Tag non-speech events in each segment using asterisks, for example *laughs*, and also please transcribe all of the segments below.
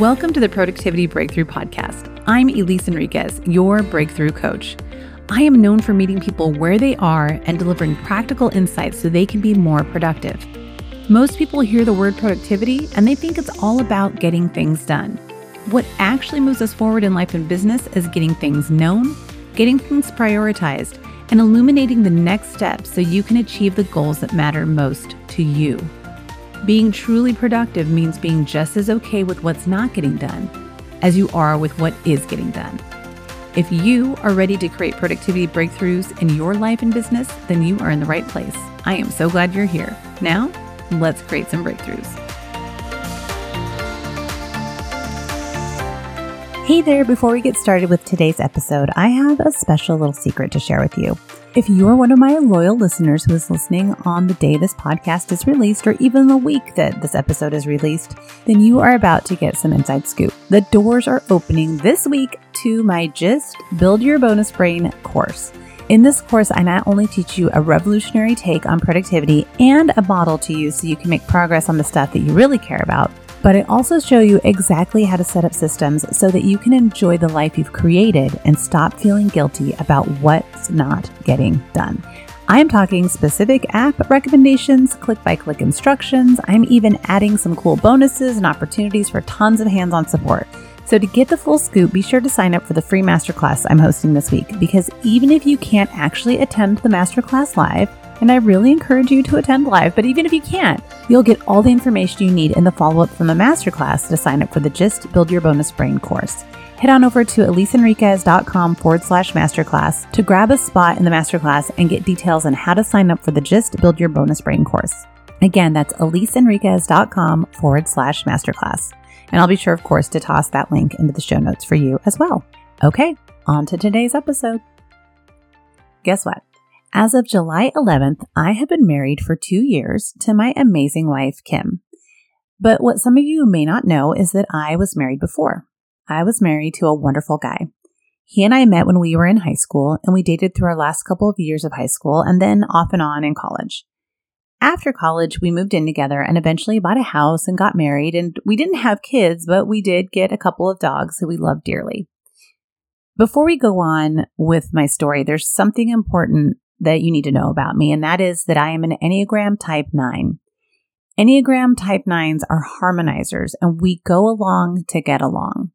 Welcome to the Productivity Breakthrough Podcast. I'm Elise Enriquez, your breakthrough coach. I am known for meeting people where they are and delivering practical insights so they can be more productive. Most people hear the word productivity and they think it's all about getting things done. What actually moves us forward in life and business is getting things known, getting things prioritized, and illuminating the next steps so you can achieve the goals that matter most to you. Being truly productive means being just as okay with what's not getting done as you are with what is getting done. If you are ready to create productivity breakthroughs in your life and business, then you are in the right place. I am so glad you're here. Now, let's create some breakthroughs. Hey there, before we get started with today's episode, I have a special little secret to share with you. If you're one of my loyal listeners who is listening on the day this podcast is released, or even the week that this episode is released, then you are about to get some inside scoop. The doors are opening this week to my GYST Build Your Bonus Brain course. In this course, I not only teach you a revolutionary take on productivity and a model to use so you can make progress on the stuff that you really care about, but I also show you exactly how to set up systems so that you can enjoy the life you've created and stop feeling guilty about what's not getting done. I am talking specific app recommendations, click by click instructions. I'm even adding some cool bonuses and opportunities for tons of hands on support. So, to get the full scoop, be sure to sign up for the free masterclass I'm hosting this week because even if you can't actually attend the masterclass live, and I really encourage you to attend live. But even if you can't, you'll get all the information you need in the follow up from the masterclass to sign up for the GYST Build Your Bonus Brain course. Head on over to eliseenriquez.com forward slash masterclass to grab a spot in the masterclass and get details on how to sign up for the GYST Build Your Bonus Brain course. Again, that's eliseenriquez.com forward slash masterclass. And I'll be sure, of course, to toss that link into the show notes for you as well. Okay, on to today's episode. Guess what? As of July 11th, I have been married for two years to my amazing wife, Kim. But what some of you may not know is that I was married before. I was married to a wonderful guy. He and I met when we were in high school, and we dated through our last couple of years of high school and then off and on in college. After college, we moved in together and eventually bought a house and got married. And we didn't have kids, but we did get a couple of dogs who we loved dearly. Before we go on with my story, there's something important that you need to know about me, and that is that I am an Enneagram Type 9. Enneagram Type 9s are harmonizers, and we go along to get along.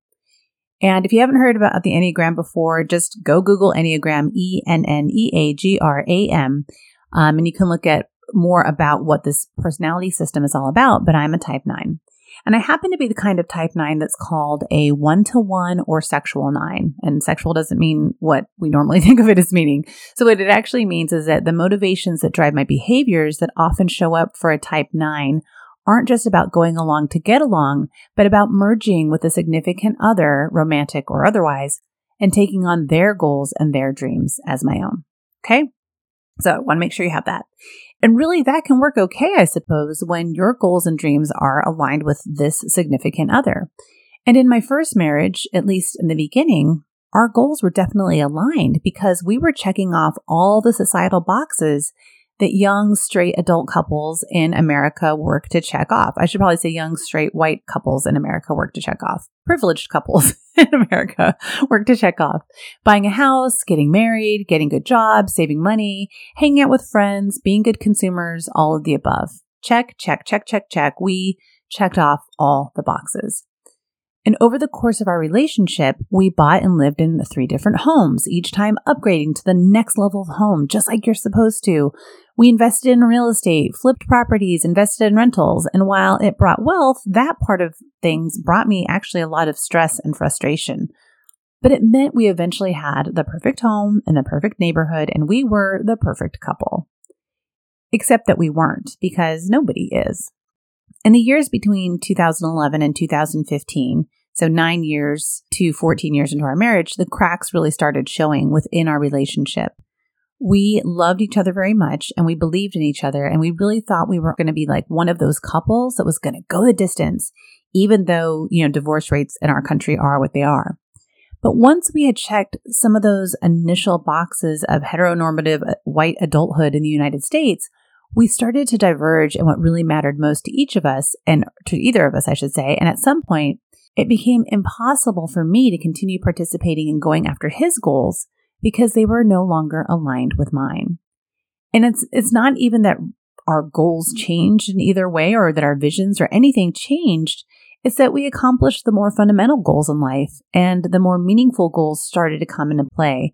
And if you haven't heard about the Enneagram before, just go Google Enneagram, E N N E A G R A M, um, and you can look at more about what this personality system is all about. But I'm a Type 9. And I happen to be the kind of type nine that's called a one to one or sexual nine. And sexual doesn't mean what we normally *laughs* think of it as meaning. So, what it actually means is that the motivations that drive my behaviors that often show up for a type nine aren't just about going along to get along, but about merging with a significant other, romantic or otherwise, and taking on their goals and their dreams as my own. Okay? So I want to make sure you have that. And really, that can work okay, I suppose, when your goals and dreams are aligned with this significant other. And in my first marriage, at least in the beginning, our goals were definitely aligned because we were checking off all the societal boxes that young straight adult couples in America work to check off. I should probably say young straight white couples in America work to check off. Privileged couples *laughs* in America work to check off. Buying a house, getting married, getting good jobs, saving money, hanging out with friends, being good consumers, all of the above. Check, check, check, check, check. We checked off all the boxes. And over the course of our relationship, we bought and lived in three different homes, each time upgrading to the next level of home, just like you're supposed to. We invested in real estate, flipped properties, invested in rentals. And while it brought wealth, that part of things brought me actually a lot of stress and frustration. But it meant we eventually had the perfect home and the perfect neighborhood, and we were the perfect couple. Except that we weren't, because nobody is. In the years between 2011 and 2015, so nine years to 14 years into our marriage, the cracks really started showing within our relationship. We loved each other very much and we believed in each other. And we really thought we were going to be like one of those couples that was going to go the distance, even though, you know, divorce rates in our country are what they are. But once we had checked some of those initial boxes of heteronormative uh, white adulthood in the United States, we started to diverge in what really mattered most to each of us and to either of us, I should say. And at some point, it became impossible for me to continue participating in going after his goals because they were no longer aligned with mine. And it's it's not even that our goals changed in either way or that our visions or anything changed. It's that we accomplished the more fundamental goals in life and the more meaningful goals started to come into play.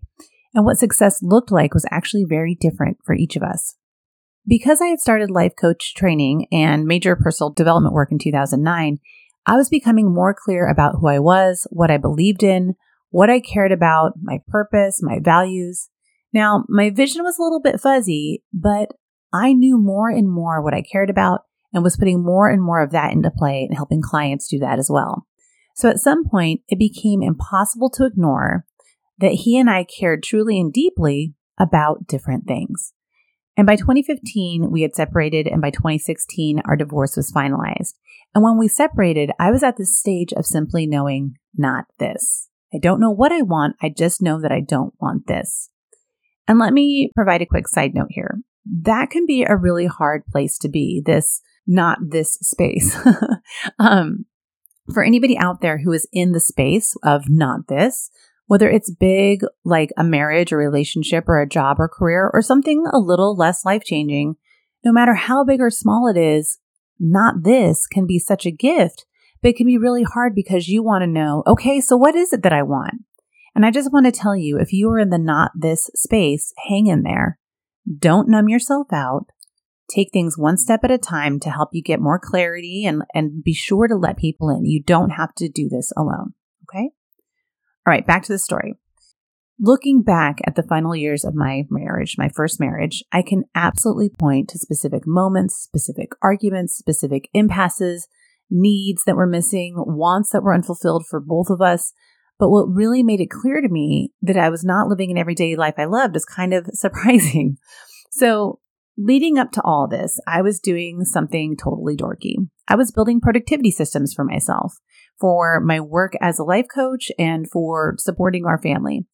And what success looked like was actually very different for each of us. Because I had started life coach training and major personal development work in 2009, I was becoming more clear about who I was, what I believed in, what I cared about, my purpose, my values. Now, my vision was a little bit fuzzy, but I knew more and more what I cared about and was putting more and more of that into play and helping clients do that as well. So at some point, it became impossible to ignore that he and I cared truly and deeply about different things. And by 2015, we had separated, and by 2016, our divorce was finalized. And when we separated, I was at the stage of simply knowing not this. I don't know what I want. I just know that I don't want this. And let me provide a quick side note here. That can be a really hard place to be, this not this space. *laughs* um, for anybody out there who is in the space of not this, whether it's big, like a marriage or relationship or a job or career, or something a little less life changing, no matter how big or small it is, not this can be such a gift, but it can be really hard because you want to know, okay, so what is it that I want? And I just want to tell you if you are in the not this space, hang in there. Don't numb yourself out. Take things one step at a time to help you get more clarity and, and be sure to let people in. You don't have to do this alone. Okay. All right, back to the story. Looking back at the final years of my marriage, my first marriage, I can absolutely point to specific moments, specific arguments, specific impasses, needs that were missing, wants that were unfulfilled for both of us. But what really made it clear to me that I was not living an everyday life I loved is kind of *laughs* surprising. So, leading up to all this, I was doing something totally dorky. I was building productivity systems for myself for my work as a life coach and for supporting our family.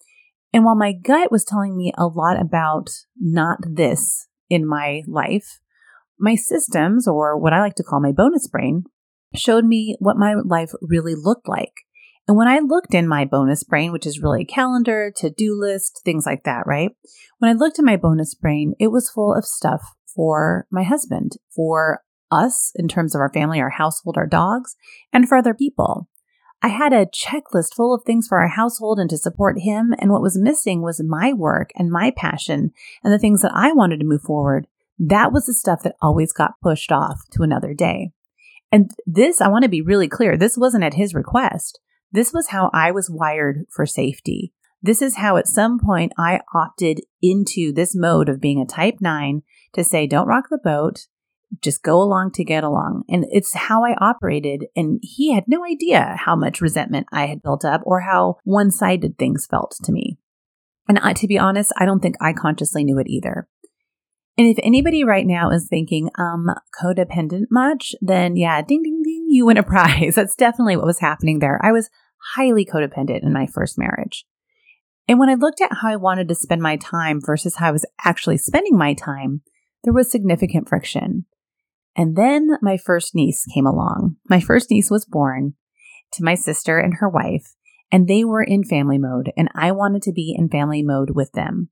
And while my gut was telling me a lot about not this in my life, my systems, or what I like to call my bonus brain, showed me what my life really looked like. And when I looked in my bonus brain, which is really a calendar, to do list, things like that, right? When I looked in my bonus brain, it was full of stuff for my husband, for us in terms of our family, our household, our dogs, and for other people. I had a checklist full of things for our household and to support him, and what was missing was my work and my passion and the things that I wanted to move forward. That was the stuff that always got pushed off to another day. And this, I want to be really clear, this wasn't at his request. This was how I was wired for safety. This is how at some point I opted into this mode of being a type 9 to say, don't rock the boat just go along to get along. And it's how I operated. And he had no idea how much resentment I had built up or how one sided things felt to me. And I, to be honest, I don't think I consciously knew it either. And if anybody right now is thinking, um, codependent much, then yeah, ding, ding, ding, you win a *laughs* prize. That's definitely what was happening there. I was highly codependent in my first marriage. And when I looked at how I wanted to spend my time versus how I was actually spending my time, there was significant friction. And then my first niece came along. My first niece was born to my sister and her wife, and they were in family mode, and I wanted to be in family mode with them.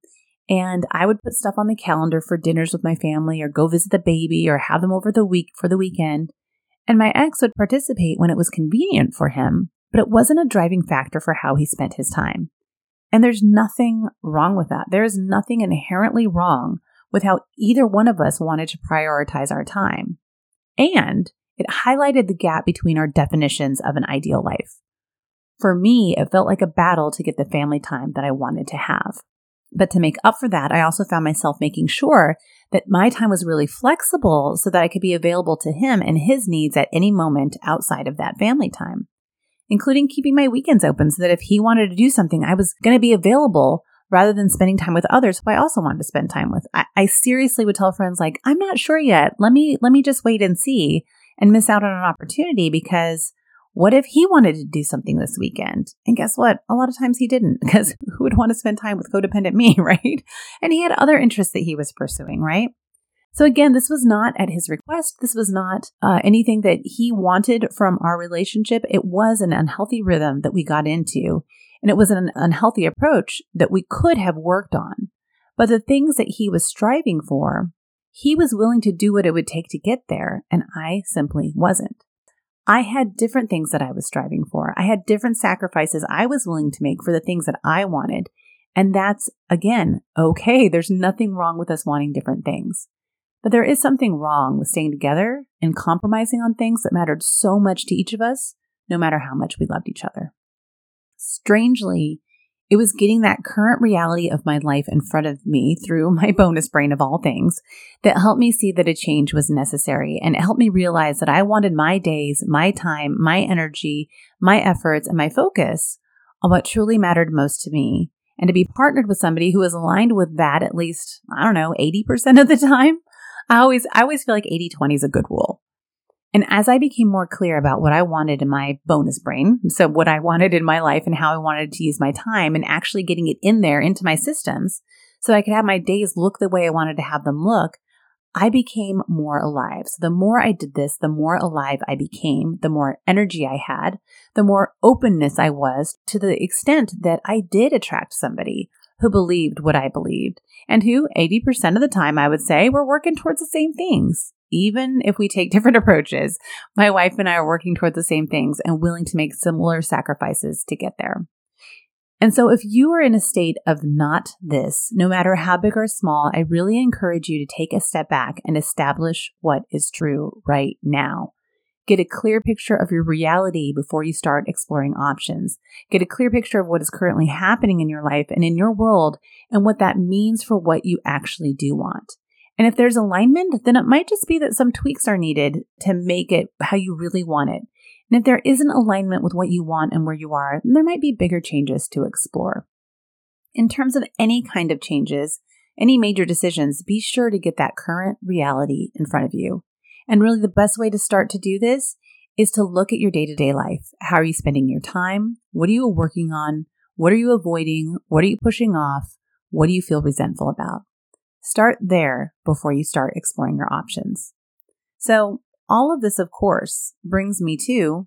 And I would put stuff on the calendar for dinners with my family or go visit the baby or have them over the week for the weekend. And my ex would participate when it was convenient for him, but it wasn't a driving factor for how he spent his time. And there's nothing wrong with that. There is nothing inherently wrong with how either one of us wanted to prioritize our time. And it highlighted the gap between our definitions of an ideal life. For me, it felt like a battle to get the family time that I wanted to have. But to make up for that, I also found myself making sure that my time was really flexible so that I could be available to him and his needs at any moment outside of that family time, including keeping my weekends open so that if he wanted to do something, I was going to be available rather than spending time with others who I also wanted to spend time with. I, I seriously would tell friends like, I'm not sure yet. Let me let me just wait and see and miss out on an opportunity because what if he wanted to do something this weekend? And guess what? A lot of times he didn't *laughs* because who would want to spend time with codependent me, *laughs* right? And he had other interests that he was pursuing, right? So again, this was not at his request. This was not uh, anything that he wanted from our relationship. It was an unhealthy rhythm that we got into, and it was an unhealthy approach that we could have worked on. But the things that he was striving for, he was willing to do what it would take to get there, and I simply wasn't. I had different things that I was striving for. I had different sacrifices I was willing to make for the things that I wanted. And that's, again, okay. There's nothing wrong with us wanting different things. But there is something wrong with staying together and compromising on things that mattered so much to each of us, no matter how much we loved each other. Strangely, it was getting that current reality of my life in front of me through my *laughs* bonus brain of all things that helped me see that a change was necessary and it helped me realize that I wanted my days, my time, my energy, my efforts, and my focus on what truly mattered most to me and to be partnered with somebody who was aligned with that at least, I don't know, 80% of the *laughs* time I always, I always feel like 80 20 is a good rule. And as I became more clear about what I wanted in my bonus brain, so what I wanted in my life and how I wanted to use my time and actually getting it in there into my systems so I could have my days look the way I wanted to have them look, I became more alive. So the more I did this, the more alive I became, the more energy I had, the more openness I was to the extent that I did attract somebody who believed what I believed and who 80% of the time I would say we're working towards the same things. Even if we take *laughs* different approaches, my wife and I are working toward the same things and willing to make similar sacrifices to get there. And so, if you are in a state of not this, no matter how big or small, I really encourage you to take a step back and establish what is true right now. Get a clear picture of your reality before you start exploring options. Get a clear picture of what is currently happening in your life and in your world and what that means for what you actually do want. And if there's alignment, then it might just be that some tweaks are needed to make it how you really want it. And if there isn't alignment with what you want and where you are, then there might be bigger changes to explore. In terms of any kind of changes, any major decisions, be sure to get that current reality in front of you. And really, the best way to start to do this is to look at your day to day life. How are you spending your time? What are you working on? What are you avoiding? What are you pushing off? What do you feel resentful about? Start there before you start exploring your options. So, all of this, of course, brings me to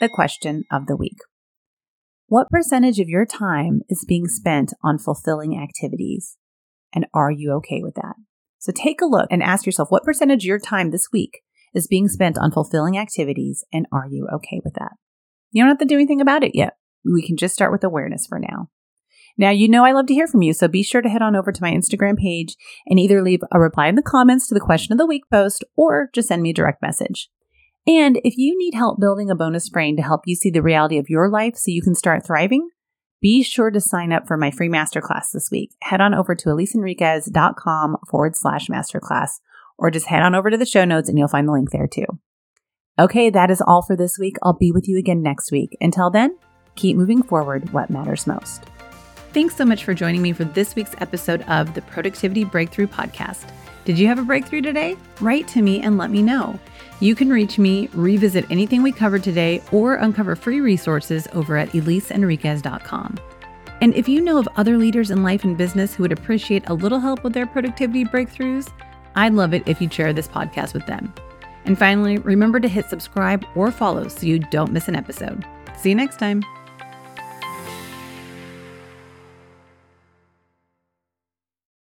the question of the week. What percentage of your time is being spent on fulfilling activities? And are you okay with that? So take a look and ask yourself what percentage of your time this week is being spent on fulfilling activities and are you okay with that? You don't have to do anything about it yet. We can just start with awareness for now. Now, you know I love to hear from you, so be sure to head on over to my Instagram page and either leave a reply in the comments to the question of the week post or just send me a direct message. And if you need help building a bonus brain to help you see the reality of your life so you can start thriving, be sure to sign up for my free masterclass this week. Head on over to eliseenriquez.com forward slash masterclass, or just head on over to the show notes and you'll find the link there too. Okay, that is all for this week. I'll be with you again next week. Until then, keep moving forward what matters most. Thanks so much for joining me for this week's episode of the Productivity Breakthrough Podcast. Did you have a breakthrough today? Write to me and let me know. You can reach me, revisit anything we covered today, or uncover free resources over at eliseenriquez.com. And if you know of other leaders in life and business who would appreciate a little help with their productivity breakthroughs, I'd love it if you'd share this podcast with them. And finally, remember to hit subscribe or follow so you don't miss an episode. See you next time.